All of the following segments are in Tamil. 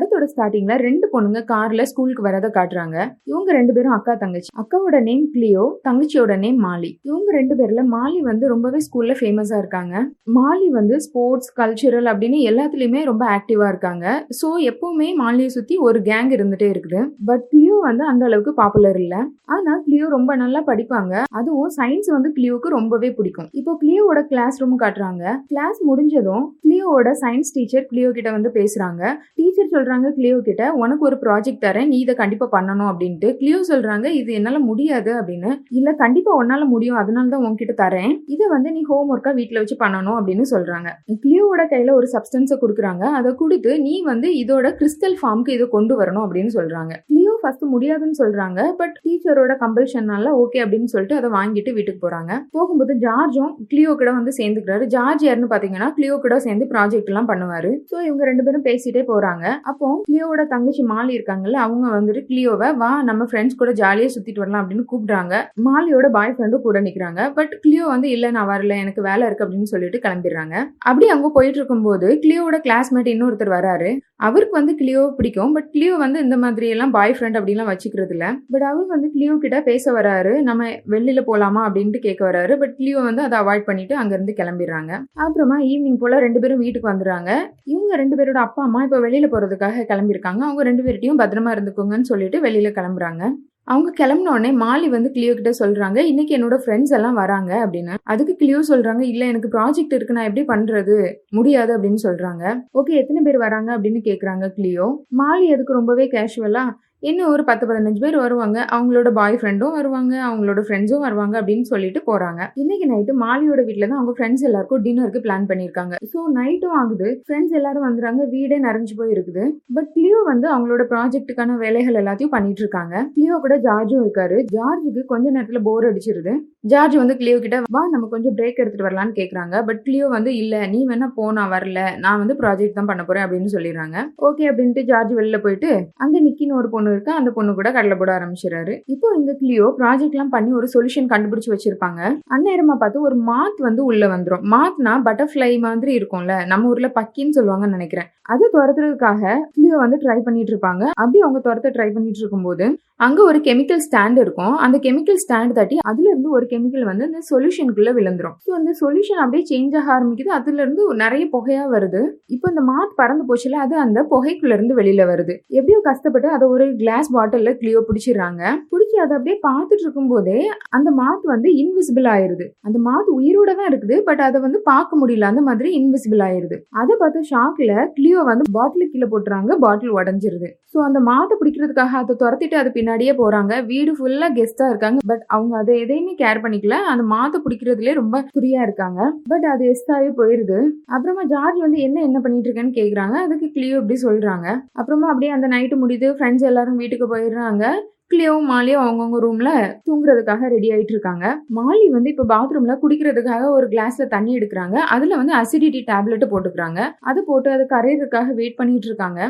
படத்தோட ஸ்டார்டிங்ல ரெண்டு பொண்ணுங்க கார்ல ஸ்கூலுக்கு வரத காட்டுறாங்க. இவங்க ரெண்டு பேரும் அக்கா தங்கச்சி. அக்காவோட நேம் கிளியோ தங்கச்சியோட நேம் மாலி. இவங்க ரெண்டு பேர்ல மாலி வந்து ரொம்பவே ஸ்கூல்ல ஃபேமஸா இருக்காங்க. மாலி வந்து ஸ்போர்ட்ஸ் கல்ச்சுரல் அப்படின்னு எல்லாத்துலயுமே ரொம்ப ஆக்டிவா இருக்காங்க. ஸோ எப்பவுமே மாலியை சுத்தி ஒரு கேங் இருந்துட்டே இருக்குது. பட் கிளியோ வந்து அந்த அளவுக்கு பாப்புலர் இல்ல. ஆனா கிளியோ ரொம்ப நல்லா படிப்பாங்க. அதுவும் சயின்ஸ் வந்து கிளியோக்கு ரொம்பவே பிடிக்கும். இப்போ கிளியோட கிளாஸ் ரூம் காட்டுறாங்க. கிளாஸ் முடிஞ்சதும் கிளியோட சயின்ஸ் டீச்சர் கிளியோ கிட்ட வந்து பேசுறாங்க. டீச்சர் சொல்றாங்க கிளியோ கிட்ட உனக்கு ஒரு ப்ராஜெக்ட் தரேன் நீ இதை கண்டிப்பா பண்ணணும் அப்படின்ட்டு. கிளியோ சொல்றாங்க இது என்னால முடியாது அப்படின்னு. இல்ல கண்டிப்பா உன்னால முடியும் அதனால தான் உன்கிட்ட தரேன். இதை வந்து நீ ஹோம் ஒர்க்கா வீட்டில் வச்சு பண்ணணும் அப்படின்னு சொல்றாங்க. கிளியோட கையில ஒரு சப்ஸ்டன்ஸை கொடுக்குறாங்க. அதை கொடுத்து நீ வந்து இதோட கிறிஸ்டல் ஃபார்முக்கு இதை கொண்டு வரணும் அப்படின்னு சொல்றாங்க. கிளியோ ஃபர்ஸ்ட் முடியாதுன்னு சொல்றாங்க. பட் டீச்சரோட கம்பல்ஷன்னால ஓகே அப்படின்னு சொல்லிட்டு அதை வாங்கிட்டு வீட்டுக்கு போறாங்க. போகும்போது ஜார்ஜும் கிளியோ கூட வந்து சேர்ந்துக்கிறாரு. ஜார்ஜ் யாருன்னு பாத்தீங்கன்னா கிளியோ கூட சேர்ந்து ப்ராஜெக்ட் எல்லாம் பண்ணுவாரு. ஸோ இவங்க ரெண்டு பேரும் பேசிட்டே போறாங்க. அப்போ கிளியோட தங்கச்சி மாலி இருக்காங்கல்ல அவங்க வந்துட்டு கிளியோவை வா நம்ம ஃப்ரெண்ட்ஸ் கூட ஜாலியா சுத்திட்டு வரலாம் அப்படின்னு கூப்பிடுறாங்க. மாலியோட பாய் ஃப்ரெண்டும் கூட நிக்கிறாங்க. பட் கிளியோ வந்து இல்ல நான் வரல. எனக்கு வேலை இருக்கு அப்படின்னு சொல்லிட்டு கிளம்பிடுறாங்க. அப்படி அங்க போயிட்டு இருக்கும்போது கிளியோட கிளாஸ்மேட் இன்னொருத்தர் வராரு. அவருக்கு வந்து கிளியோ பிடிக்கும். பட் கிளியோ வந்து இந்த மாதிரி எல்லாம் பாய் ஃப்ரெண்ட் அப்படிலாம் வச்சுக்கிறது இல்லை பட் அவர் வந்து கிளியோ கிட்ட பேச வராரு. நம்ம வெளியில போலாமா அப்படின்ட்டு கேட்க வராரு. பட் கிளியோ வந்து அதை அவாய்ட் பண்ணிட்டு அங்கேருந்து கிளம்பிடுறாங்க. அப்புறமா ஈவினிங் போல ரெண்டு பேரும் வீட்டுக்கு வந்துடுறாங்க. இவங்க ரெண்டு பேரோட அப்பா அம்மா இப்போ வெளியில போறதுக்காக கிளம்பியிருக்காங்க. அவங்க ரெண்டு பேர்ட்டையும் பத்திரமா இருந்துக்கோங்கன்னு சொல்லிட்டு வெளியில கிளம்புறாங்க. அவங்க கிளம்பினோடனே மாலி வந்து கிளியோ கிட்ட சொல்றாங்க இன்னைக்கு என்னோட ஃப்ரெண்ட்ஸ் எல்லாம் வராங்க அப்படின்னு. அதுக்கு கிளியோ சொல்றாங்க இல்ல எனக்கு ப்ராஜெக்ட் இருக்கு. நான் எப்படி பண்றது? முடியாது அப்படின்னு சொல்றாங்க. ஓகே எத்தனை பேர் வராங்க? அப்படின்னு கேக்குறாங்க கிளியோ மாலி அதுக்கு ரொம்பவே கேஷுவலா இன்னும் ஒரு பத்து பதினஞ்சு பேர் வருவாங்க. அவங்களோட பாய் ஃப்ரெண்டும் வருவாங்க. அவங்களோட ஃப்ரெண்ட்ஸும் வருவாங்க அப்படின்னு சொல்லிட்டு போறாங்க. இன்னைக்கு நைட்டு மாலியோட வீட்டில் தான் அவங்க ஃப்ரெண்ட்ஸ் எல்லாருக்கும் டின்னருக்கு பிளான் பண்ணியிருக்காங்க. ஸோ நைட்டும் ஆகுது. ஃப்ரெண்ட்ஸ் எல்லாரும் வந்துறாங்க. வீடே நிறைஞ்சு போய் இருக்குது பட் லியோ வந்து அவங்களோட ப்ராஜெக்ட்டுக்கான வேலைகள் எல்லாத்தையும் பண்ணிட்டு இருக்காங்க. கிளியோ கூட ஜார்ஜும் இருக்காரு. ஜார்ஜுக்கு கொஞ்ச நேரத்துல போர் அடிச்சிருது. ஜார்ஜ் வந்து கிளியோ கிட்ட வா நம்ம கொஞ்சம் பிரேக் எடுத்துட்டு வரலாம்னு கேக்குறாங்க. பட் கிளியோ வந்து இல்ல நீ வேணா போ நான் வரல. நான் வந்து ப்ராஜெக்ட் தான் பண்ண போறேன் அப்படின்னு சொல்லிடுறாங்க. ஓகே அப்படின்ட்டு ஜார்ஜ் வெளில போயிட்டு அங்க நிக்கின்னு ஒரு பொண்ணு இருக்கு அந்த பொண்ணு கூட கடலை போட ஆரம்பிச்சிடறாரு. இப்போ இந்த கிளியோ ப்ராஜெக்ட் எல்லாம் பண்ணி ஒரு சொல்யூஷன் கண்டுபிடிச்சு வச்சிருப்பாங்க. அந்நேரமா பார்த்து ஒரு மாத் வந்து உள்ள வந்துரும். மாத்னா பட்டர்ஃப்ளை மாதிரி இருக்கும்ல நம்ம ஊர்ல பக்கின்னு சொல்லுவாங்கன்னு நினைக்கிறேன். அது துரத்துறதுக்காக கிளியோ வந்து ட்ரை பண்ணிட்டு இருப்பாங்க. அப்படி அவங்க துரத்த ட்ரை பண்ணிட்டு இருக்கும்போது அங்க ஒரு கெமிக்கல் ஸ்டாண்ட் இருக்கும். அந்த கெமிக்கல் ஸ்டாண்ட் தட்டி அதுல இருந்து ஒரு கெமிக்கல் வந்து இந்த சொல்யூஷனுக்குள்ள விழுந்துரும். ஸோ அந்த சொல்யூஷன் அப்படியே சேஞ்ச் ஆக ஆரம்பிக்குது. அதுல இருந்து நிறைய புகையா வருது. இப்போ இந்த மாத் பறந்து போச்சுல அது அந்த புகைக்குள்ள இருந்து வெளியில வருது. எப்படியோ கஷ்டப்பட்டு அதை ஒரு கிளாஸ் பாட்டில்ல கிளியோ பிடிச்சிடுறாங்க. பிடிச்சி அதை அப்படியே பார்த்துட்டு இருக்கும்போதே அந்த மாத் வந்து இன்விசிபிள் ஆயிருது. அந்த மாத் உயிரோட தான் இருக்குது பட் அதை வந்து பார்க்க முடியல. அந்த மாதிரி இன்விசிபிள் ஆயிருது. அதை பார்த்து ஷாக்ல கிளியோ வந்து பாட்டில் கீழே போட்டுறாங்க பாட்டில் உடஞ்சிருது. ஸோ அந்த மாத்தை பிடிக்கிறதுக்காக அதை துரத்திட்டு அது பின்னாடியே போறாங்க. வீடு ஃபுல்லா கெஸ்டா இருக்காங்க பட் அவங்க அதை எதையுமே கேர் பண்ணிக்கல. அந்த மாத்தை பிடிக்கிறதுலே ரொம்ப குறியா இருக்காங்க. பட் அது எஸ்டாவே போயிருது. அப்புறமா ஜார்ஜ் வந்து என்ன என்ன பண்ணிட்டு இருக்கேன்னு கேக்குறாங்க. அதுக்கு கிளியோ இப்படி சொல்றாங்க. அப்புறமா அப்படியே அந்த நைட்டு முடியுது. ஃப்ரெண்ட்ஸ் எல்லாரும் வீட்டுக்கு போயிடுறாங்க. கிளியோவும் மாலியும் அவங்கவுங்க ரூம்ல தூங்குறதுக்காக ரெடி ஆயிட்டு இருக்காங்க மாலி வந்து இப்ப பாத்ரூம்ல குடிக்கிறதுக்காக ஒரு கிளாஸ்ல தண்ணி எடுக்கிறாங்க. அதுல வந்து அசிடிட்டி டேப்லெட் போட்டுக்கிறாங்க. அது போட்டு அது கரையிறதுக்காக வெயிட் பண்ணிட்டு இருக்காங்க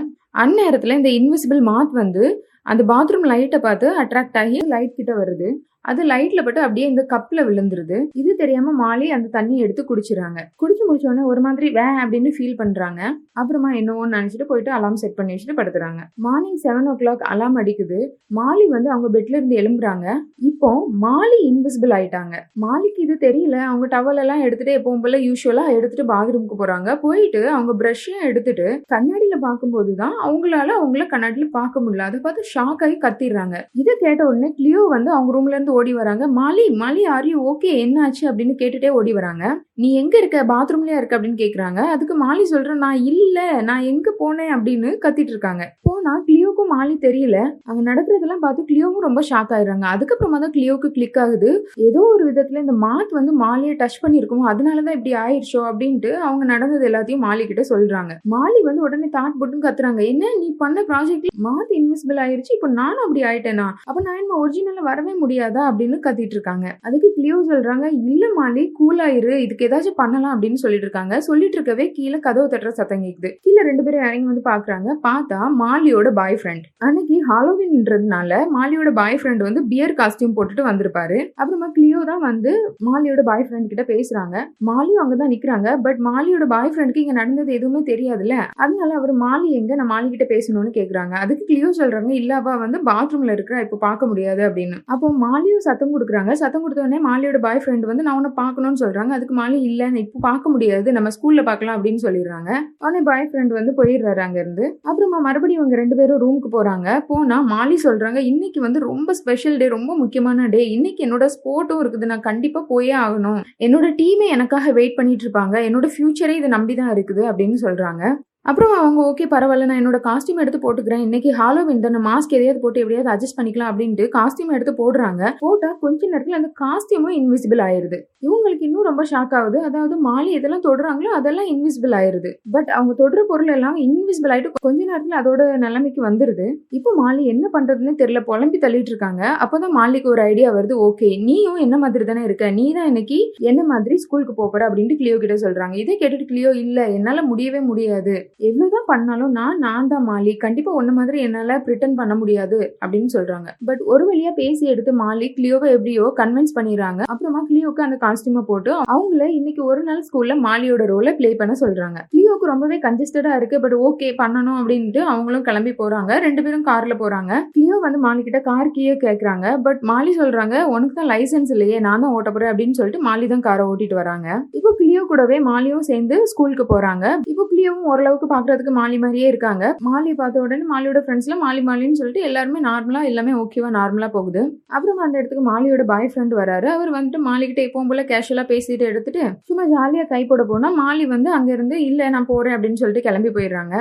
அந்நேரத்துல இந்த இன்விசிபிள் மாத் வந்து அந்த பாத்ரூம் லைட்டை பார்த்து அட்ராக்ட் ஆகி லைட் கிட்ட வருது. அது லைட்ல பட்டு அப்படியே இந்த கப்ல விழுந்துருது. இது தெரியாம மாலி அந்த தண்ணி எடுத்து குடிச்சிடறாங்க குடிச்சு முடிச்ச உடனே ஒரு மாதிரி வே அப்படின்னு ஃபீல் பண்றாங்க. அப்புறமா என்னவோன்னு நினைச்சிட்டு போயிட்டு அலாம் செட் பண்ணி வச்சுட்டு படுத்துறாங்க. Morning seven o'clock alarm அடிக்குது. மாலி வந்து அவங்க பெட்ல இருந்து எழும்புறாங்க. இப்போ மாலி இன்விசிபிள் ஆயிட்டாங்க. மாலிக்கு இது தெரியல. அவங்க டவல் எல்லாம் எடுத்துட்டு எப்பவும் போல யூஸ்வலா எடுத்துட்டு பாத்ரூமுக்கு போறாங்க. போயிட்டு அவங்க ப்ரஷ்ஷையும் எடுத்துட்டு கண்ணாடியில பார்க்கும்போது தான் அவங்களால அவங்கள கண்ணாடியில பார்க்க முடியல. அதை பார்த்து ஷாக் ஆகி கத்திடுறாங்க. இதை கேட்ட உடனே கிளியோ வந்து அவங்க ரூம்ல இருந்து ஓடி வராங்க. Molly Molly are you okay என்ன ஆச்சு அப்படின்னு கேட்டுட்டே ஓடி வராங்க. நீ எங்க இருக்க? பாத்ரூம்லயா இருக்க? அப்படின்னு கேக்குறாங்க. அதுக்கு மாலி சொல்ற நான் இல்ல நான் எங்க போனேன்? அப்படின்னு கத்திட்டு இருக்காங்க. போனா கிளியோக்கும் மாலி தெரியல. அங்க நடக்கிறதெல்லாம் பார்த்து கிளியோவும் ரொம்ப ஷாக் ஆயிடுறாங்க. அதுக்கப்புறமா தான் கிளியோக்கு கிளிக் ஆகுது. ஏதோ ஒரு விதத்துல இந்த மாத் வந்து மாலியை டச் பண்ணிருக்குமோ அதனாலதான் இப்படி ஆயிடுச்சோ அப்படின்ட்டு அவங்க நடந்தது எல்லாத்தையும் மாலி கிட்ட சொல்றாங்க. மாலி வந்து உடனே தாட் போட்டுன்னு கத்துறாங்க. என்ன நீ பண்ண ப்ராஜெக்ட் மாத் இன்விசிபிள் ஆயிருச்சு? இப்போ நானும் அப்படி ஆயிட்டேனா? அப்ப நான் என்ன ஒரிஜினலா வரவே முடியாதா? அப்படின்னு கத்திட்டு இருக்காங்க. அதுக்கு கிளியோ சொல்றாங்க இல்ல மாலி கூலாயிரு இதுக்கு ஏதாச்சும் பண்ணலாம் அப்படின்னு சொல்லிட்டு இருக்காங்க. சொல்லிட்டு இருக்கவே கீழே கதவு தட்டுற சத்தம் கேக்குது. கீழே ரெண்டு பேரும் இறங்கி வந்து பாக்குறாங்க. பார்த்தா மாலியோட பாய் ஃப்ரெண்ட் அன்னைக்கு ஹாலோவின்ன்றதுனால மாலியோட பாய் ஃப்ரெண்ட் வந்து பியர் காஸ்டியூம் போட்டுட்டு வந்திருப்பாரு. அப்புறமா கிளியோ தான் வந்து மாலியோட பாய் ஃப்ரெண்ட் கிட்ட பேசுறாங்க. மாலியும் அங்கதான் நிக்கிறாங்க. பட் மாலியோட பாய் ஃப்ரெண்டுக்கு இங்க நடந்தது எதுவுமே தெரியாதுல்ல. அதனால அவர் மாலி எங்க நான் மாலி கிட்ட பேசணும்னு கேக்குறாங்க. அதுக்கு கிளியோ சொல்றாங்க இல்ல அவ வந்து பாத்ரூம்ல இருக்கிறா இப்ப பார்க்க முடியாது அப்படின்னு. அப்போ மாலி மாலியும் சத்தம் கொடுக்குறாங்க. சத்தம் கொடுத்தோடனே மாலியோட பாய் ஃப்ரெண்ட் வந்து நான் உன்னை பார்க்கணும்னு சொல்கிறாங்க அதுக்கு மாலி இல்லை நான் இப்போ பார்க்க முடியாது. நம்ம ஸ்கூலில் பார்க்கலாம் அப்படின்னு சொல்லிடுறாங்க. உடனே பாய் ஃப்ரெண்ட் வந்து போயிடுறாரு அங்கேருந்து. அப்புறமா மறுபடியும் இவங்க ரெண்டு பேரும் ரூமுக்கு போகிறாங்க போனால் மாலி சொல்கிறாங்க இன்னைக்கு வந்து ரொம்ப ஸ்பெஷல் டே ரொம்ப முக்கியமான டே இன்னைக்கு என்னோட ஸ்போர்ட்டும் இருக்குது. நான் கண்டிப்பாக போயே ஆகணும். என்னோட டீமே எனக்காக வெயிட் பண்ணிட்டு இருப்பாங்க. என்னோட ஃபியூச்சரே இதை நம்பி தான் இருக்குது அப்படின்னு சொல்கிறாங்க அப்புறம் அவங்க ஓகே பரவாயில்ல நான் என்னோட காஸ்டியூம் எடுத்து போட்டுக்கிறேன். இன்னைக்கு ஹாலோவின் தான் மாஸ்க் எதையாவது போட்டு எப்படியாவது அட்ஜஸ்ட் பண்ணிக்கலாம் அப்படின்ட்டு காஸ்டியூம் எடுத்து போடுறாங்க. போட்டால் கொஞ்ச நேரத்தில் அந்த காஸ்டியூமும் இன்விசிபிள் ஆயிருது. இவங்களுக்கு இன்னும் ரொம்ப ஷாக் ஆகுது. அதாவது மாலி எதெல்லாம் தொடுறாங்களோ அதெல்லாம் இன்விசிபிள் ஆயிருது. பட் அவங்க தொடுற பொருள் எல்லாம் இன்விசிபிள் ஆயிட்டு கொஞ்ச நேரத்தில் அதோட நிலைமைக்கு வந்துருது. இப்போ மாலி என்ன பண்றதுன்னு தெரியல. புலம்பி தள்ளிட்டு இருக்காங்க. அப்போதான் மாலிக்கு ஒரு ஐடியா வருது. ஓகே நீயும் என்ன மாதிரி தானே இருக்க? நீ தான் இன்னைக்கு என்ன மாதிரி ஸ்கூலுக்கு போற? அப்படின்ட்டு கிளியோ கிட்ட சொல்றாங்க. இதை கேட்டுட்டு கிளியோ இல்ல என்னால முடியவே முடியாது. எவ்வளவுதான் பண்ணாலும் நான் நான் தான் மாலி. கண்டிப்பா ஒன்ன மாதிரி என்னால பிரிட்டன் பண்ண முடியாது அப்படின்னு சொல்றாங்க. பட் ஒரு வழியா பேசி எடுத்து மாலி கிளியோவை எப்படியோ கன்வின்ஸ் பண்ணிடுறாங்க. அப்புறமா கிளியோக்கு அந்த காஸ்டியூமை போட்டு அவங்கள இன்னைக்கு ஒரு நாள் ஸ்கூல்ல மாலியோட ரோலை ப்ளே பண்ண சொல்றாங்க. கிளியோக்கு ரொம்பவே கன்ஜஸ்டடா இருக்கு பட் ஓகே பண்ணணும் அப்படின்ட்டு அவங்களும் கிளம்பி போறாங்க. ரெண்டு பேரும் கார்ல போறாங்க. கிளியோ வந்து மாலி கிட்ட கார் கீயே கேக்குறாங்க. பட் மாலி சொல்றாங்க உனக்கு தான் லைசென்ஸ் இல்லையே நான் தான் ஓட்ட போறேன் அப்படின்னு சொல்லிட்டு மாலி தான் காரை ஓட்டிட்டு வராங்க. இப்போ கிளியோ கூடவே மாலியும் சேர்ந்து ஸ்கூலுக்கு போறாங்க. இப்போ கிளியோவும் ஓரளவுக்கு பாக்குறதுக்கு மாலி மாதிரியே இருக்காங்க. மாலி பார்த்த உடனே மாலியோட ஃப்ரெண்ட்ஸ்ல மாலி மாலின்னு சொல்லிட்டு எல்லாருமே நார்மலா எல்லாமே ஓகேவா நார்மலா போகுது. அப்புறம் அந்த இடத்துக்கு மாலியோட பாய் ஃப்ரெண்ட் வராரு. அவர் வந்துட்டு மாலி கிட்ட எப்பவும் போல கேஷுவலா பேசிட்டு எடுத்துட்டு சும்மா ஜாலியா கை போட போனா மாலி வந்து அங்க இருந்து இல்ல நான் போறேன் அப்படின்னு சொல்லிட்டு கிளம்பி போயிடுறாங்க.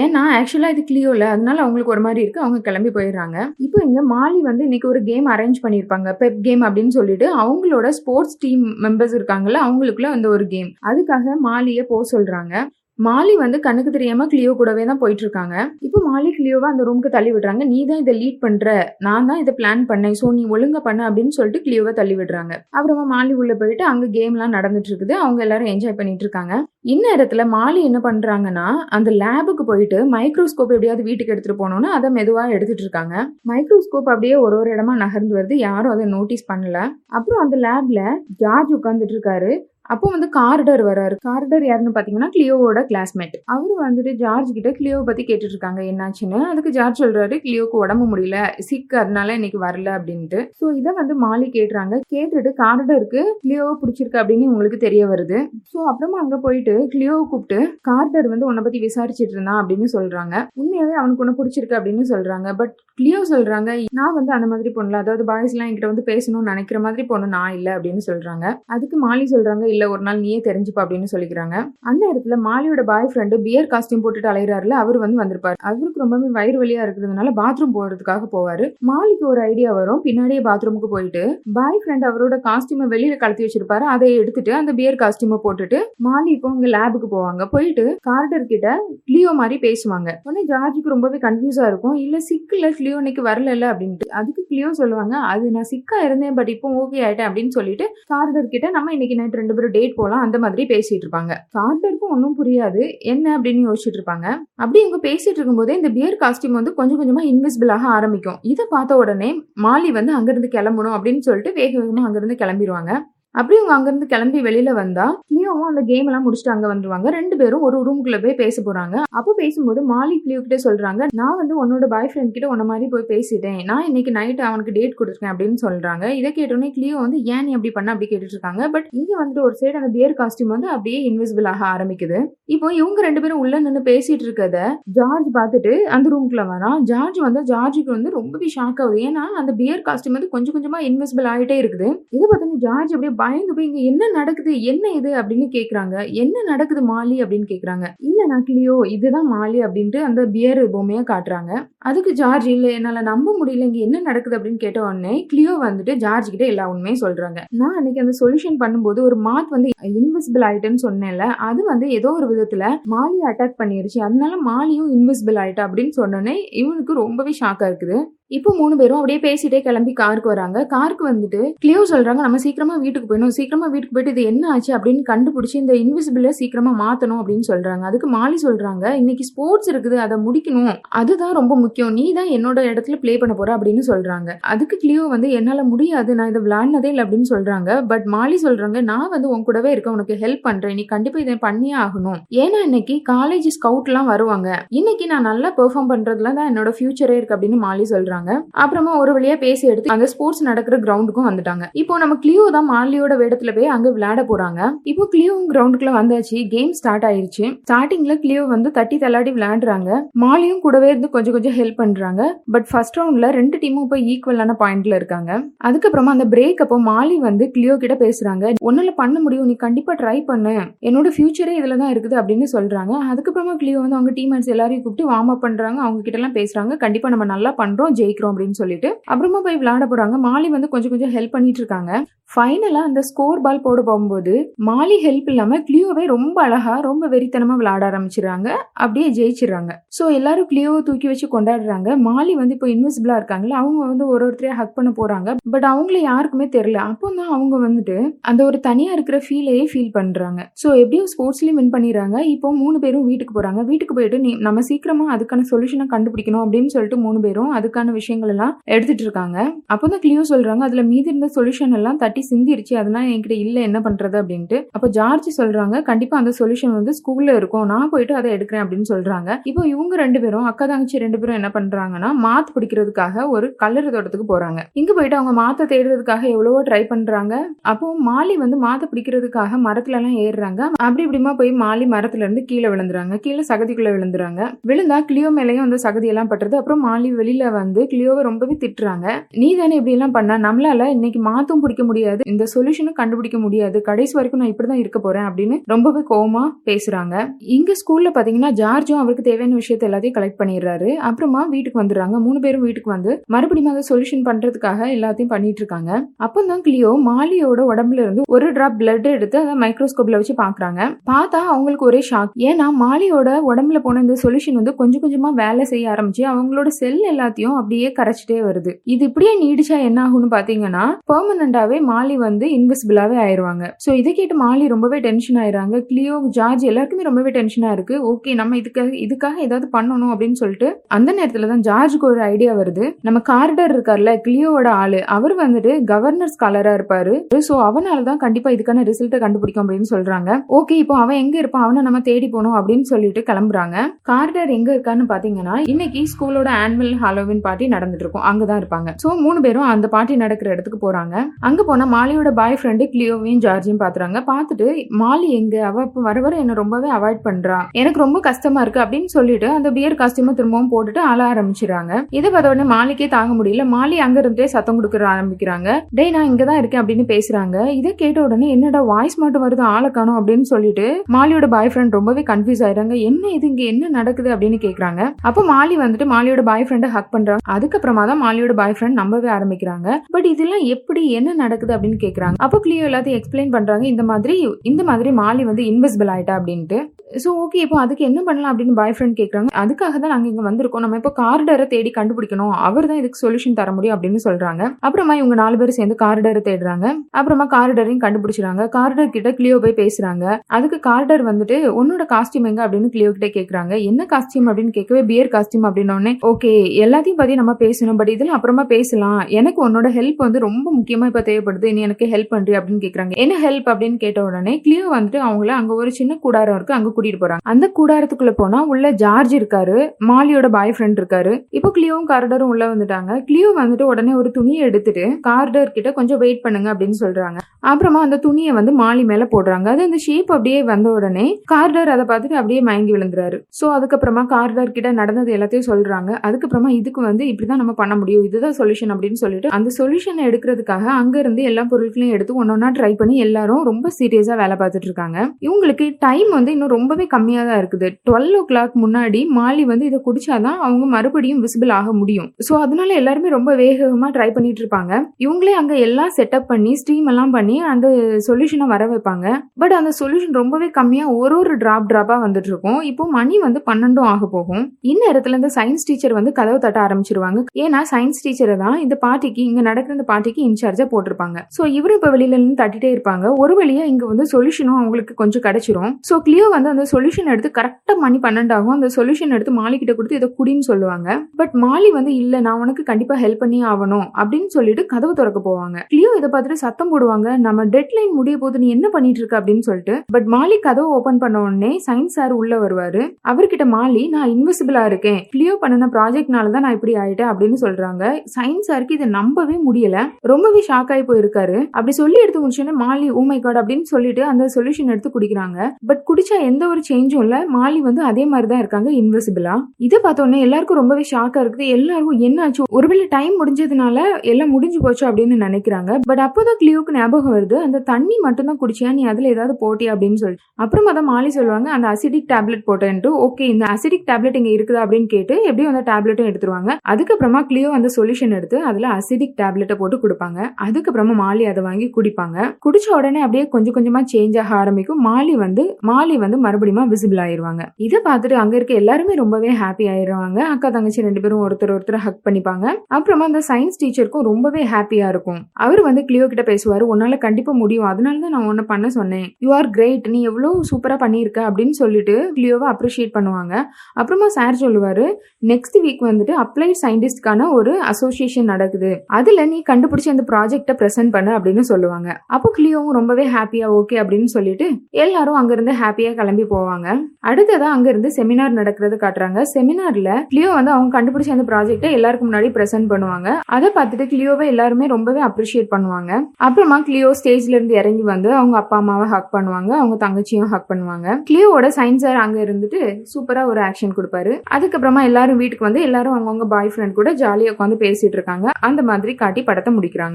ஏன்னா ஆக்சுவலா இது கிளியோல அதனால அவங்களுக்கு ஒரு மாதிரி இருக்கு. அவங்க கிளம்பி போயிடுறாங்க. இப்போ இங்க மாலி வந்து இன்னைக்கு ஒரு கேம் அரேஞ்ச் பண்ணிருப்பாங்க பெப் கேம் அப்படின்னு சொல்லிட்டு அவங்களோட ஸ்போர்ட்ஸ் டீம் மெம்பர்ஸ் இருக்காங்கல்ல அவங்களுக்குள்ள வந்து ஒரு கேம் அதுக்காக மாலிய போக சொல்றாங்க. மாலி வந்து கண்ணுக்கு தெரியாம கிளியோ கூடவே தான் போயிட்டு இருக்காங்க இப்போ மாலி கிளியோவை அந்த ரூமுக்கு தள்ளி விடுறாங்க. நீ தான் இதை லீட் பண்ற. நான் தான் இதை பிளான் பண்ணேன். ஸோ நீ ஒழுங்க பண்ண அப்படின்னு சொல்லிட்டு கிளியோவை தள்ளி விடுறாங்க. அப்புறமா மாலி உள்ள போயிட்டு அங்க கேம்லாம் நடந்துட்டு இருக்குது. அவங்க எல்லாரும் என்ஜாய் பண்ணிட்டு இருக்காங்க. இந்நேரத்துல மாலி என்ன பண்றாங்கன்னா அந்த லேபுக்கு போயிட்டு மைக்ரோஸ்கோப் எப்படியாவது வீட்டுக்கு எடுத்துட்டு போனோம்னு அதை மெதுவா எடுத்துட்டு இருக்காங்க. மைக்ரோஸ்கோப் அப்படியே ஒரு ஒரு இடமா நகர்ந்து வருது. யாரும் அதை நோட்டீஸ் பண்ணல. அப்புறம் அந்த லேப்ல ஜார்ஜ் உட்காந்துட்டு இருக்காரு. அப்போ வந்து கார்டர் வராரு. கார்டர் யாருன்னு பாத்தீங்கன்னா கிளியோவோட கிளாஸ்மேட் அவர் வந்துட்டு ஜார்ஜ் கிட்ட கிளியோவை பத்தி கேட்டுட்டு இருக்காங்க என்னாச்சுன்னு. அதுக்கு ஜார்ஜ் சொல்றாரு கிளியோக்கு உடம்பு முடியல சிக் அதனால இன்னைக்கு வரல அப்படின்ட்டு. ஸோ இதை வந்து மாலி கேட்டுறாங்க கேட்டுட்டு கார்டருக்கு கிளியோவை பிடிச்சிருக்கு அப்படின்னு உங்களுக்கு தெரிய வருது? ஸோ அப்புறமா அங்க போயிட்டு கிளியோவை கூப்பிட்டு கார்டர் வந்து உன்னை பத்தி விசாரிச்சுட்டு இருந்தான் அப்படின்னு சொல்றாங்க. உண்மையாவே அவனுக்கு உன்னை பிடிச்சிருக்கு அப்படின்னு சொல்றாங்க. பட் கிளியோ சொல்றாங்க நான் வந்து அந்த மாதிரி பொண்ணு அதாவது பாய்ஸ் எல்லாம் என்கிட்ட வந்து பேசணும்னு நினைக்கிற மாதிரி பொண்ணு நான் இல்லை அப்படின்னு சொல்றாங்க. அதுக்கு மாலி சொல்றாங்க இல்ல இல்லை ஒரு நாள் நீயே தெரிஞ்சுப்பா அப்படின்னு சொல்லிக்கிறாங்க. அந்த இடத்துல மாலியோட பாய் ஃப்ரெண்டு பியர் காஸ்டியூம் போட்டுட்டு அலையிறாருல அவர் வந்து வந்திருப்பாரு. அவருக்கு ரொம்பவே வயிறு வழியா இருக்கிறதுனால பாத்ரூம் போறதுக்காக போவாரு. மாலிக்கு ஒரு ஐடியா வரும். பின்னாடியே பாத்ரூமுக்கு போயிட்டு பாய் ஃப்ரெண்ட் அவரோட காஸ்டியூமை வெளியில கலத்தி வச்சிருப்பாரு. அதை எடுத்துட்டு அந்த பியர் காஸ்டியூமை போட்டுட்டு மாலி இப்போ உங்க லேபுக்கு போவாங்க. போயிட்டு கார்டர் கிட்ட கிளியோ மாதிரி பேசுவாங்க. உடனே ஜார்ஜுக்கு ரொம்பவே கன்ஃபியூஸா இருக்கும். இல்ல சிக்கல கிளியோ இன்னைக்கு வரல அப்படின்ட்டு. அதுக்கு கிளியோ சொல்லுவாங்க அது நான் சிக்கா இருந்தேன் பட் இப்போ ஓகே ஆயிட்டேன் அப்படின்னு சொல்லிட்டு கார்டர் கிட்ட நம்ம இன்னைக்கு நைட் ரெண்டு ஒரு டேட் போலாம் அந்த மாதிரி பேசிட்டு இருப்பாங்க. கார்டருக்கும் ஒன்றும் புரியாது. என்ன அப்படின்னு யோசிச்சுட்டு இருப்பாங்க. அப்படி இவங்க பேசிட்டு இருக்கும்போதே இந்த பியர் காஸ்டியூம் வந்து கொஞ்சம் கொஞ்சமா இன்விசிபிள் ஆக ஆரம்பிக்கும். இதை பார்த்த உடனே மாலி வந்து அங்கிருந்து கிளம்பணும் அப்படின்னு சொல்லிட்டு வேக வேகமாக அங்கிருந்து கிளம்பிடுவாங்க அப்படி அவங்க அங்கிருந்து கிளம்பி வெளியில வந்தா கிளியோவும் அந்த கேம் எல்லாம் முடிச்சுட்டு அங்க வந்துருவாங்க. ரெண்டு பேரும் ஒரு ரூமுக்குள்ள போய் பேச போறாங்க. அப்போ பேசும்போது மாலி கிளியோ கிட்டே சொல்றாங்க நான் வந்து உன்னோட பாய் ஃப்ரெண்ட் கிட்ட உன்ன மாதிரி போய் பேசிட்டேன். நான் இன்னைக்கு நைட் அவனுக்கு டேட் கொடுத்துருக்கேன் அப்படின்னு சொல்றாங்க. இதை கேட்டோன்னே கிளியோ வந்து ஏன் நீ அப்படி பண்ண? அப்படி கேட்டுட்டு இருக்காங்க. பட் இங்க வந்துட்டு ஒரு சைடு அந்த பியர் காஸ்டியூம் வந்து அப்படியே இன்விசிபிள் ஆக ஆரம்பிக்குது. இப்போ இவங்க ரெண்டு பேரும் உள்ள நின்று பேசிட்டு இருக்கத ஜார்ஜ் பார்த்துட்டு அந்த ரூம்குள்ள வரான் ஜார்ஜ் வந்து ஜார்ஜுக்கு வந்து ரொம்பவே ஷாக் ஆகுது. ஏன்னா அந்த பியர் காஸ்டியூம் வந்து கொஞ்சம் கொஞ்சமா இன்விசிபிள் ஆகிட்டே இருக்குது. இதை பார்த்தோன்னா ஜார்ஜ் அப்படியே பயந்து போய் இங்க என்ன நடக்குது? என்ன இது? அப்படின்னு கேக்குறாங்க. என்ன நடக்குது மாலி? அப்படின்னு கேக்குறாங்க. இல்ல நக்கிலியோ இதுதான் மாலி அப்படின்ட்டு அந்த பியர் பொம்மையா காட்டுறாங்க. அதுக்கு ஜார்ஜ் இல்ல என்னால நம்ப முடியல. இங்க என்ன நடக்குது? அப்படின்னு கேட்ட உடனே கிளியோ வந்துட்டு ஜார்ஜ் கிட்ட எல்லா உண்மையும் சொல்றாங்க. நான் அன்னைக்கு அந்த சொல்யூஷன் பண்ணும்போது ஒரு மாத் வந்து இன்விசிபிள் ஆயிட்டேன்னு சொன்னேன்ல அது வந்து ஏதோ ஒரு விதத்துல மாலியை அட்டாக் பண்ணிருச்சு. அதனால மாலியும் இன்விசிபிள் ஆயிட்டா அப்படின்னு சொன்னோன்னே இவனுக்கு ரொம்பவே ஷாக்கா இருக்குது. இப்போ மூணு பேரும் அப்படியே பேசிட்டே கிளம்பி காருக்கு வராங்க. காருக்கு வந்துட்டு கிளியோ சொல்றாங்க நம்ம சீக்கிரமா வீட்டுக்கு போயிடணும். சீக்கிரமா வீட்டுக்கு போயிட்டு இது என்ன ஆச்சு? அப்படின்னு கண்டுபிடிச்சு இந்த இன்விசிபிள சீக்கிரமா மாத்தணும் அப்படின்னு சொல்றாங்க. அதுக்கு மாலி சொல்றாங்க இன்னைக்கு ஸ்போர்ட்ஸ் இருக்குது அதை முடிக்கணும். அதுதான் ரொம்ப முக்கியம். நீ தான் என்னோட இடத்துல ப்ளே பண்ண போற அப்படின்னு சொல்றாங்க. அதுக்கு கிளியோ வந்து என்னால முடியாது நான் இதை விளையாடினதே இல்லை அப்படின்னு சொல்றாங்க. பட் மாலி சொல்றாங்க நான் வந்து உன் கூடவே இருக்க உனக்கு ஹெல்ப் பண்றேன். நீ கண்டிப்பா இதை பண்ணியே ஆகணும். ஏன்னா இன்னைக்கு காலேஜ் ஸ்கவுட் எல்லாம் வருவாங்க. இன்னைக்கு நான் நல்லா பெர்ஃபார்ம் பண்றதுல தான் என்னோட ஃபியூச்சரே இருக்கு அப்படின்னு மாலி சொல்றாங்க. அப்புறமா ஒரு வழியா பேசி எடுத்து அந்த ஸ்போர்ட்ஸ் நடக்கிற கிரவுண்டுக்கும் வந்துட்டாங்க. இப்போ நம்ம கிளியோ தான் மாலியோட வேடத்துல போய் அங்க விளையாட போறாங்க. இப்போ கிளியோ கிரவுண்டுக்குள்ள வந்தாச்சு. கேம் ஸ்டார்ட் ஆயிருச்சு. ஸ்டார்டிங்ல கிளியோ வந்து தட்டி தள்ளாடி விளையாடுறாங்க. மாலியும் கூடவே இருந்து கொஞ்சம் கொஞ்சம் ஹெல்ப் பண்றாங்க. பட் ஃபர்ஸ்ட் ரவுண்ட்ல ரெண்டு டீமும் இப்போ ஈக்குவலான பாயிண்ட்ல இருக்காங்க. அதுக்கப்புறமா அந்த பிரேக் அப்போ மாலி வந்து கிளியோ கிட்ட பேசுறாங்க. ஒன்னால பண்ண முடியும். நீ கண்டிப்பா ட்ரை பண்ணு. என்னோட ஃபியூச்சரே இதுல தான் இருக்குது அப்படின்னு சொல்றாங்க. அதுக்கப்புறமா கிளியோ வந்து அவங்க டீம்மேட்ஸ் எல்லாரையும் கூப்பிட்டு வார்ம் அப் பண்றாங்க. அவங்க கிட்ட எல்லாம் பேசுறாங்க. கண்டிப்பா நம்ம நல்லா பண்றோம். ஜெயிக்கிறோம் அப்படின்னு சொல்லிட்டு அப்புறமா போய் விளையாட போறாங்க. மாலி வந்து கொஞ்சம் கொஞ்சம் ஹெல்ப் பண்ணிட்டு இருக்காங்க. ஃபைனலா அந்த ஸ்கோர் பால் போட போகும்போது மாலி ஹெல்ப் இல்லாம கிளியோவே ரொம்ப அழகா ரொம்ப வெறித்தனமா விளையாட ஆரம்பிச்சிடுறாங்க. அப்படியே ஜெயிச்சிடுறாங்க. ஸோ எல்லாரும் கிளியோவை தூக்கி வச்சு கொண்டாடுறாங்க. மாலி வந்து இப்போ இன்விசிபிளா இருக்காங்கல்ல அவங்க வந்து ஒரு ஒருத்தரையும் ஹக் பண்ண போறாங்க. பட் அவங்கள யாருக்குமே தெரியல. அப்போ தான் அவங்க வந்துட்டு அந்த ஒரு தனியா இருக்கிற ஃபீலையே ஃபீல் பண்றாங்க. ஸோ எப்படியும் ஸ்போர்ட்ஸ்லயும் வின் பண்ணிடுறாங்க. இப்போ மூணு பேரும் வீட்டுக்கு போறாங்க. வீட்டுக்கு போயிட்டு நம்ம சீக்கிரமா அதுக்கான சொல்யூஷனை கண்டுபிடிக்கணும் அப்படின்னு சொல்லிட்டு மூணு பேரும் அதுக்கான விஷயங்கள் எல்லாம் எடுத்துட்டு இருக்காங்க அப்போ தான் கிளியோ சொல்றாங்க அதுல மீதி இருந்த சொல்யூஷன் எல்லாம் தட்டி சிந்திருச்சு அதெல்லாம் என்கிட்ட இல்ல என்ன பண்றது? அப்படின்ட்டு. அப்போ ஜார்ஜ் சொல்றாங்க கண்டிப்பா அந்த சொல்யூஷன் வந்து ஸ்கூல்ல இருக்கும் நான் போயிட்டு அதை எடுக்கிறேன் அப்படின்னு சொல்றாங்க. இப்போ இவங்க ரெண்டு பேரும் அக்கா தங்கச்சி ரெண்டு பேரும் என்ன பண்றாங்கன்னா மாத் பிடிக்கிறதுக்காக ஒரு கல்லறு தோட்டத்துக்கு போறாங்க. இங்க போயிட்டு அவங்க மாத்த தேடுறதுக்காக எவ்வளவோ ட்ரை பண்றாங்க. அப்போ மாலி வந்து மாத்த பிடிக்கிறதுக்காக மரத்துல எல்லாம் ஏறுறாங்க. அப்படி இப்படிமா போய் மாலி மரத்துல இருந்து கீழே விழுந்துறாங்க. கீழே சகதிக்குள்ள விழுந்துறாங்க. விழுந்தா கிளியோ மேலேயும் அந்த சகதி எல்லாம் பட்டுறது அப்புறம் மாலி வெளியில வந்து கிளியோவை ரொம்பவே திட்டுறாங்க. நீ தானே இப்படி எல்லாம் பண்ண? நம்மளால இன்னைக்கு மாத்தும் பிடிக்க முடியாது. இந்த சொல்யூஷனும் கண்டுபிடிக்க முடியாது. கடைசி வரைக்கும் நான் இப்படிதான் இருக்க போறேன் அப்படின்னு ரொம்பவே கோவமா பேசுறாங்க. இங்க ஸ்கூல்ல பாத்தீங்கன்னா ஜார்ஜும் அவருக்கு தேவையான விஷயத்த எல்லாத்தையும் கலெக்ட் பண்ணிடுறாரு. அப்புறமா வீட்டுக்கு வந்துடுறாங்க. மூணு பேரும் வீட்டுக்கு வந்து மறுபடியும் அதை சொல்யூஷன் பண்றதுக்காக எல்லாத்தையும் பண்ணிட்டு இருக்காங்க. அப்பதான் கிளியோ மாலியோட உடம்புல இருந்து ஒரு டிராப் பிளட் எடுத்து அதை மைக்ரோஸ்கோப்ல வச்சு பாக்குறாங்க. பார்த்தா அவங்களுக்கு ஒரே ஷாக் ஏன்னா மாலியோட உடம்புல போன இந்த சொல்யூஷன் வந்து கொஞ்சம் கொஞ்சமா வேலை செய்ய ஆரம்பிச்சு அவங்களோட செல் எல்லாத்தையும் அப்படியே கரைச்சிட்டே வருது. இது இப்படியே நீடிச்சா என்ன ஆகும்னு பாத்தீங்கன்னா பெர்மனண்டாவே மாலி வந்து இன்விசிபிளாவே ஆயிருவாங்க. சோ இதை கேட்டு மாலி ரொம்பவே டென்ஷன் ஆயிடுறாங்க கிளியோ ஜார்ஜ் எல்லாருக்குமே ரொம்பவே டென்ஷனா இருக்கு. ஓகே நம்ம இதுக்காக இதுக்காக ஏதாவது பண்ணணும் அப்படின்னு சொல்லிட்டு அந்த நேரத்துல தான் ஜார்ஜுக்கு ஒரு ஐடியா வருது. நம்ம கார்டர் இருக்கார்ல கிளியோவோட ஆளு அவர் வந்துட்டு கவர்னர் ஸ்காலரா இருப்பாரு. சோ அவனால தான் கண்டிப்பா இதுக்கான ரிசல்ட்டை கண்டுபிடிக்கும் அப்படின்னு சொல்றாங்க. ஓகே இப்போ அவன் எங்க இருப்பான்? அவனை நம்ம தேடி போனோம் அப்படின்னு சொல்லிட்டு கிளம்புறாங்க. கார்டர் எங்க இருக்கான்னு பாத்தீங்கன்னா இன்னைக்கு ஸ்கூலோட ஆனுவல் ஹாலோவின் பார்ட்டி நடந்துட்டு இருக்கும் அங்கதான் இருப்பாங்க. சோ மூணு பேரும் அந்த பார்ட்டி நடக்கிற இடத்துக்கு போறாங்க. அங்க போனா மாலியோட பாய் ஃப்ரெண்டு கிளியோவையும் ஜார்ஜையும் பாத்துறாங்க. பார்த்துட்டு மாலி எங்க? அவ வர வர என்ன ரொம்பவே அவாய்ட் பண்றா. எனக்கு ரொம்ப கஷ்டமா இருக்கு அப்படின்னு சொல்லிட்டு அந்த பியர் காஸ்டியூமை திரும்பவும் போட்டுட்டு அழ ஆரம்பிச்சிடறாங்க. இதை பார்த்த உடனே மாலிக்கே தாங்க முடியல. மாலி அங்க இருந்தே சத்தம் கொடுக்க ஆரம்பிக்கிறாங்க. டேய் நான் இங்கதான் இருக்கேன் அப்படின்னு பேசுறாங்க. இதை கேட்ட உடனே என்னடா வாய்ஸ் மட்டும் வருது ஆளை காணும் அப்படின்னு சொல்லிட்டு மாலியோட பாய் ஃப்ரெண்ட் ரொம்பவே கன்ஃபியூஸ் ஆயிடுறாங்க. என்ன இது இங்க? என்ன நடக்குது? அப்படின்னு கேக்குறாங்க. அப்போ மாலி வந்துட்டு மாலியோட பாய் ஃப்ரெண்டை ஹக் பண்றாங்க அதுக்கப்புறமா தான் மாலியோட பாய் ஃப்ரெண்ட் நம்பவே ஆரம்பிக்கிறாங்க. பட் இதெல்லாம் எப்படி என்ன நடக்குது அப்படின்னு கேட்குறாங்க அப்போ கிளியோ எல்லாத்தையும் எக்ஸ்பிளைன் பண்றாங்க. இந்த மாதிரி இந்த மாதிரி மாலி வந்து இன்விசிபிள் ஆயிட்டா அப்படின்ட்டு. ஸோ ஓகே இப்போ அதுக்கு என்ன பண்ணலாம் அப்படின்னு பாய் ஃப்ரெண்ட் கேட்குறாங்க அதுக்காக தான் நாங்கள் இங்கே வந்திருக்கோம். நம்ம இப்போ கார்டரை தேடி கண்டுபிடிக்கணும். அவர் தான் இதுக்கு சொல்யூஷன் தர முடியும் அப்படின்னு சொல்றாங்க. அப்புறமா இவங்க நாலு பேர் சேர்ந்து கார்டரை தேடுறாங்க. அப்புறமா கார்டரையும் கண்டுபிடிச்சிருக்காங்க கார்டர் கிட்ட கிளியோ போய் பேசுறாங்க. அதுக்கு கார்டர் வந்துட்டு உன்னோட காஸ்டியூம் எங்க? அப்படின்னு கிளியோ கிட்ட கேட்குறாங்க என்ன காஸ்டியூம் அப்படின்னு கேட்கவே பியர் காஸ்டியூம் அப்படின்னு ஓகே எல்லாத்தையும் பத்தி நம்ம பேசணும் பட் இதில் அப்புறமா பேசலாம். எனக்கு உன்னோட ஹெல்ப் வந்து ரொம்ப முக்கியமா இப்ப தேவைப்படுது. நீ எனக்கு ஹெல்ப் பண்ணுறி அப்படின்னு கேக்குறாங்க. என்ன ஹெல்ப் அப்படின்னு கேட்ட உடனே கிளியோ வந்துட்டு அவங்கள அங்க ஒரு சின்ன கூடாரம் இருக்கு அங்க கூட்டிட்டு போறாங்க. அந்த கூடாரத்துக்குள்ள போனா உள்ள ஜார்ஜ் இருக்காரு மாலியோட பாய் ஃப்ரெண்ட் இருக்காரு. இப்போ கிளியோவும் கார்டரும் உள்ள வந்துட்டாங்க. கிளியோ வந்துட்டு உடனே ஒரு துணியை எடுத்துட்டு கார்டர் கிட்ட கொஞ்சம் வெயிட் பண்ணுங்க அப்படின்னு சொல்றாங்க. அப்புறமா அந்த துணியை வந்து மாலி மேல போடுறாங்க. அது அந்த ஷேப் அப்படியே வந்த உடனே கார்டர் அதை பார்த்துட்டு அப்படியே மயங்கி விழுந்துறாரு. சோ அதுக்கப்புறமா கார்டர் கிட்ட நடந்தது எல்லாத்தையும் சொல்றாங்க. அதுக்கப்புறமா இதுக்கு வந்து இப்படி தான் நம்ம பண்ண முடியும். இதுதான் சொல்யூஷன் அப்படின்னு சொல்லிட்டு அந்த சொல்யூஷனை எடுக்கிறதுக்காக அங்கேருந்து எல்லா பொருட்களையும் எடுத்து ஒன்னொன்னா ட்ரை பண்ணி எல்லாரும் ரொம்ப சீரியஸாக வேலை பார்த்துட்டு இருக்காங்க. இவங்களுக்கு டைம் வந்து இன்னும் ரொம்பவே கம்மியாக தான் இருக்குது. டுவெல் ஓ கிளாக் முன்னாடி மாலி வந்து இதை குடிச்சாதான் அவங்க மறுபடியும் விசிபிள் ஆக முடியும். ஸோ அதனால எல்லாருமே ரொம்ப வேகமாக ட்ரை பண்ணிட்டு இருப்பாங்க. இவங்களே அங்கே எல்லாம் செட்டப் பண்ணி ஸ்ட்ரீம் எல்லாம் பண்ணி அந்த சொல்யூஷனை வர வைப்பாங்க. பட் அந்த சொல்யூஷன் ரொம்பவே கம்மியாக ஒரு ஒரு டிராப் ட்ராப்பாக வந்துட்டு இருக்கும். இப்போ மணி வந்து பன்னெண்டும் ஆக போகும். இந்நேரத்துல இந்த சயின்ஸ் டீச்சர் வந்து கதவு தட்ட ஆரம்பிச்சிருவாங்க. போட்டுருவாங்க ஏன்னா சயின்ஸ் டீச்சரை தான் இந்த பார்ட்டிக்கு இங்க நடக்கிற இந்த பார்ட்டிக்கு இன்சார்ஜா போட்டிருப்பாங்க. சோ இவரு இப்ப வெளியில இருந்து தட்டிட்டே இருப்பாங்க. ஒரு வழியா இங்க வந்து சொல்யூஷனும் அவங்களுக்கு கொஞ்சம் கிடைச்சிரும். சோ கிளியோ வந்து அந்த சொல்யூஷன் எடுத்து கரெக்டா மணி பன்னெண்டு ஆகும் அந்த சொல்யூஷன் எடுத்து மாலி கிட்ட கொடுத்து இதை குடின்னு சொல்லுவாங்க. பட் மாலி வந்து இல்ல நான் உனக்கு கண்டிப்பா ஹெல்ப் பண்ணி ஆகணும். அப்படின்னு சொல்லிட்டு கதவு திறக்க போவாங்க. கிளியோ இதை பார்த்துட்டு சத்தம் போடுவாங்க. நம்ம டெட்லைன் முடிய போது நீ என்ன பண்ணிட்டு இருக்க? அப்படின்னு சொல்லிட்டு. பட் மாலி கதவு ஓபன் பண்ண உடனே சயின்ஸ் சார் உள்ள வருவாரு. அவர்கிட்ட மாலி நான் இன்விசிபிளா இருக்கேன். கிளியோ பண்ணின ப்ராஜெக்ட்னால தான் நான் இப்படி ஆயிட்டேன் அப்படின்னு சொல்றாங்க. சயின்ஸ் சாருக்கு இதை நம்பவே முடியல. ரொம்பவே ஷாக் ஆகி போயிருக்காரு. அப்படி சொல்லி எடுத்து முடிச்சோன்னே மாலி oh ஊமை காட் அப்படின்னு சொல்லிட்டு அந்த சொல்யூஷன் எடுத்து குடிக்கிறாங்க. பட் குடிச்சா எந்த ஒரு சேஞ்சும் இல்ல. மாலி வந்து அதே மாதிரி தான் இருக்காங்க இன்வெசிபிளா இதை பார்த்தோன்னே எல்லாருக்கும் ரொம்பவே ஷாக்கா இருக்குது. எல்லாருக்கும் என்ன ஆச்சு ஒருவேளை டைம் முடிஞ்சதுனால எல்லாம் முடிஞ்சு போச்சு அப்படின்னு நினைக்கிறாங்க. பட் அப்போதான் கிளியோக்கு ஞாபகம் வருது. அந்த தண்ணி மட்டும் தான் குடிச்சியா? நீ அதுல ஏதாவது போட்டியா? அப்படின்னு சொல்லிட்டு. அப்புறமா தான் மாலி சொல்லுவாங்க அந்த அசிடிக் டேப்லெட் போட்டேன்ட்டு. ஓகே இந்த அசிடிக் டேப்லெட் இங்க இருக்குதா? அப்படின்னு கேட்டு எப்படியும் அந்த டேப்லெட்டும் எடுத்துருவாங்க. அதுக்கப்புறமா கிளியோ அந்த சொல்யூஷன் எடுத்து அதுல அசிடிக் டேப்லெட்டை போட்டு கொடுப்பாங்க. அதுக்கப்புறமா மாலி அதை வாங்கி குடிப்பாங்க. குடிச்ச உடனே அப்படியே கொஞ்சம் கொஞ்சமா சேஞ்ச் ஆக ஆரம்பிக்கும். மாலி வந்து மாலி வந்து மறுபடியும் விசிபிள் ஆயிருவாங்க இதை பார்த்துட்டு அங்க இருக்க எல்லாருமே ரொம்பவே ஹாப்பி ஆயிருவாங்க அக்கா தங்கச்சி ரெண்டு பேரும் ஒருத்தர் ஒருத்தர் ஹக் பண்ணிப்பாங்க. அப்புறமா அந்த சயின்ஸ் டீச்சருக்கும் ரொம்பவே ஹாப்பியா இருக்கும். அவர் வந்து கிளியோ கிட்ட பேசுவாரு. உன்னால கண்டிப்பா முடியும். அதனால தான் நான் உன்னை பண்ண சொன்னேன். யூ ஆர் கிரேட் நீ எவ்வளவு சூப்பரா பண்ணியிருக்க அப்படின்னு சொல்லிட்டு கிளியோவை அப்ரிஷியேட் பண்ணுவாங்க. அப்புறமா சார் சொல்லுவாரு நெக்ஸ்ட் வீக் வந்துட்டு அப்ளைஸ் சயின்டிஸ்ட்கான ஒரு அசோசியேஷன் நடக்குது. அதுல நீ கண்டுபிடிச்ச இந்த ப்ராஜெக்டை பிரசென்ட் பண்ணு அப்படின்னு சொல்லுவாங்க. அப்போ கிளியோவும் ரொம்பவே ஹாப்பியா ஓகே அப்படின்னு சொல்லிட்டு எல்லாரும் அங்கிருந்து ஹாப்பியா கிளம்பி போவாங்க. அடுத்ததா அங்க இருந்து செமினார் நடக்கிறது காட்டுறாங்க. செமினார்ல கிளியோ வந்து அவங்க கண்டுபிடிச்ச அந்த ப்ராஜெக்டை எல்லாருக்கும் முன்னாடி ப்ரெசென்ட் பண்ணுவாங்க. அதை பார்த்துட்டு கிளியோவை எல்லாருமே ரொம்பவே அப்ரிஷியேட் பண்ணுவாங்க. அப்புறமா கிளியோ ஸ்டேஜ்ல இருந்து இறங்கி வந்து அவங்க அப்பா அம்மாவை ஹக் பண்ணுவாங்க. அவங்க தங்கச்சியும் ஹக் பண்ணுவாங்க. கிளியோவோட சயின்ஸ் சார் அங்க இருந்துட்டு சூப்பரா ஒரு ஆக்ஷன் கொடுப்பாரு. அதுக்கப்புறமா எல்லாரும் வீட்டுக்கு வந்து எல்லாரும் அவங்கவுங்க பாய் ஃப்ரெண்ட் கூட ஜாலியா உட்காந்து பேசிட்டு இருக்காங்க. அந்த மாதிரி காட்டி படத்தை முடிக்கிறாங்க.